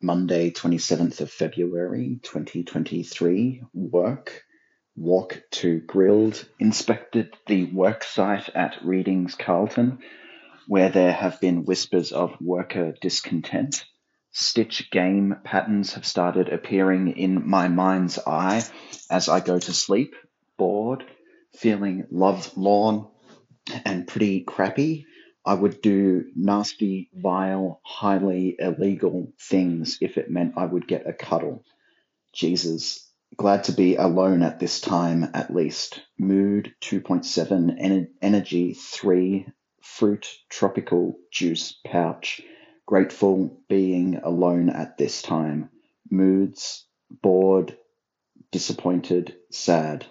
Monday, 27th of February 2023. Work. Walk to Grill'd. Inspected the work site at Readings Carlton, where there have been whispers of worker discontent. Stitch game patterns have started appearing in my mind's eye as I go to sleep, bored, feeling love lawn and pretty crappy. I would do nasty, vile, highly illegal things if it meant I would get a cuddle. Jesus. Glad to be alone at this time, at least. Mood 2.7, en- energy 3, fruit, tropical juice pouch. Grateful being alone at this time. Moods, bored, disappointed, sad.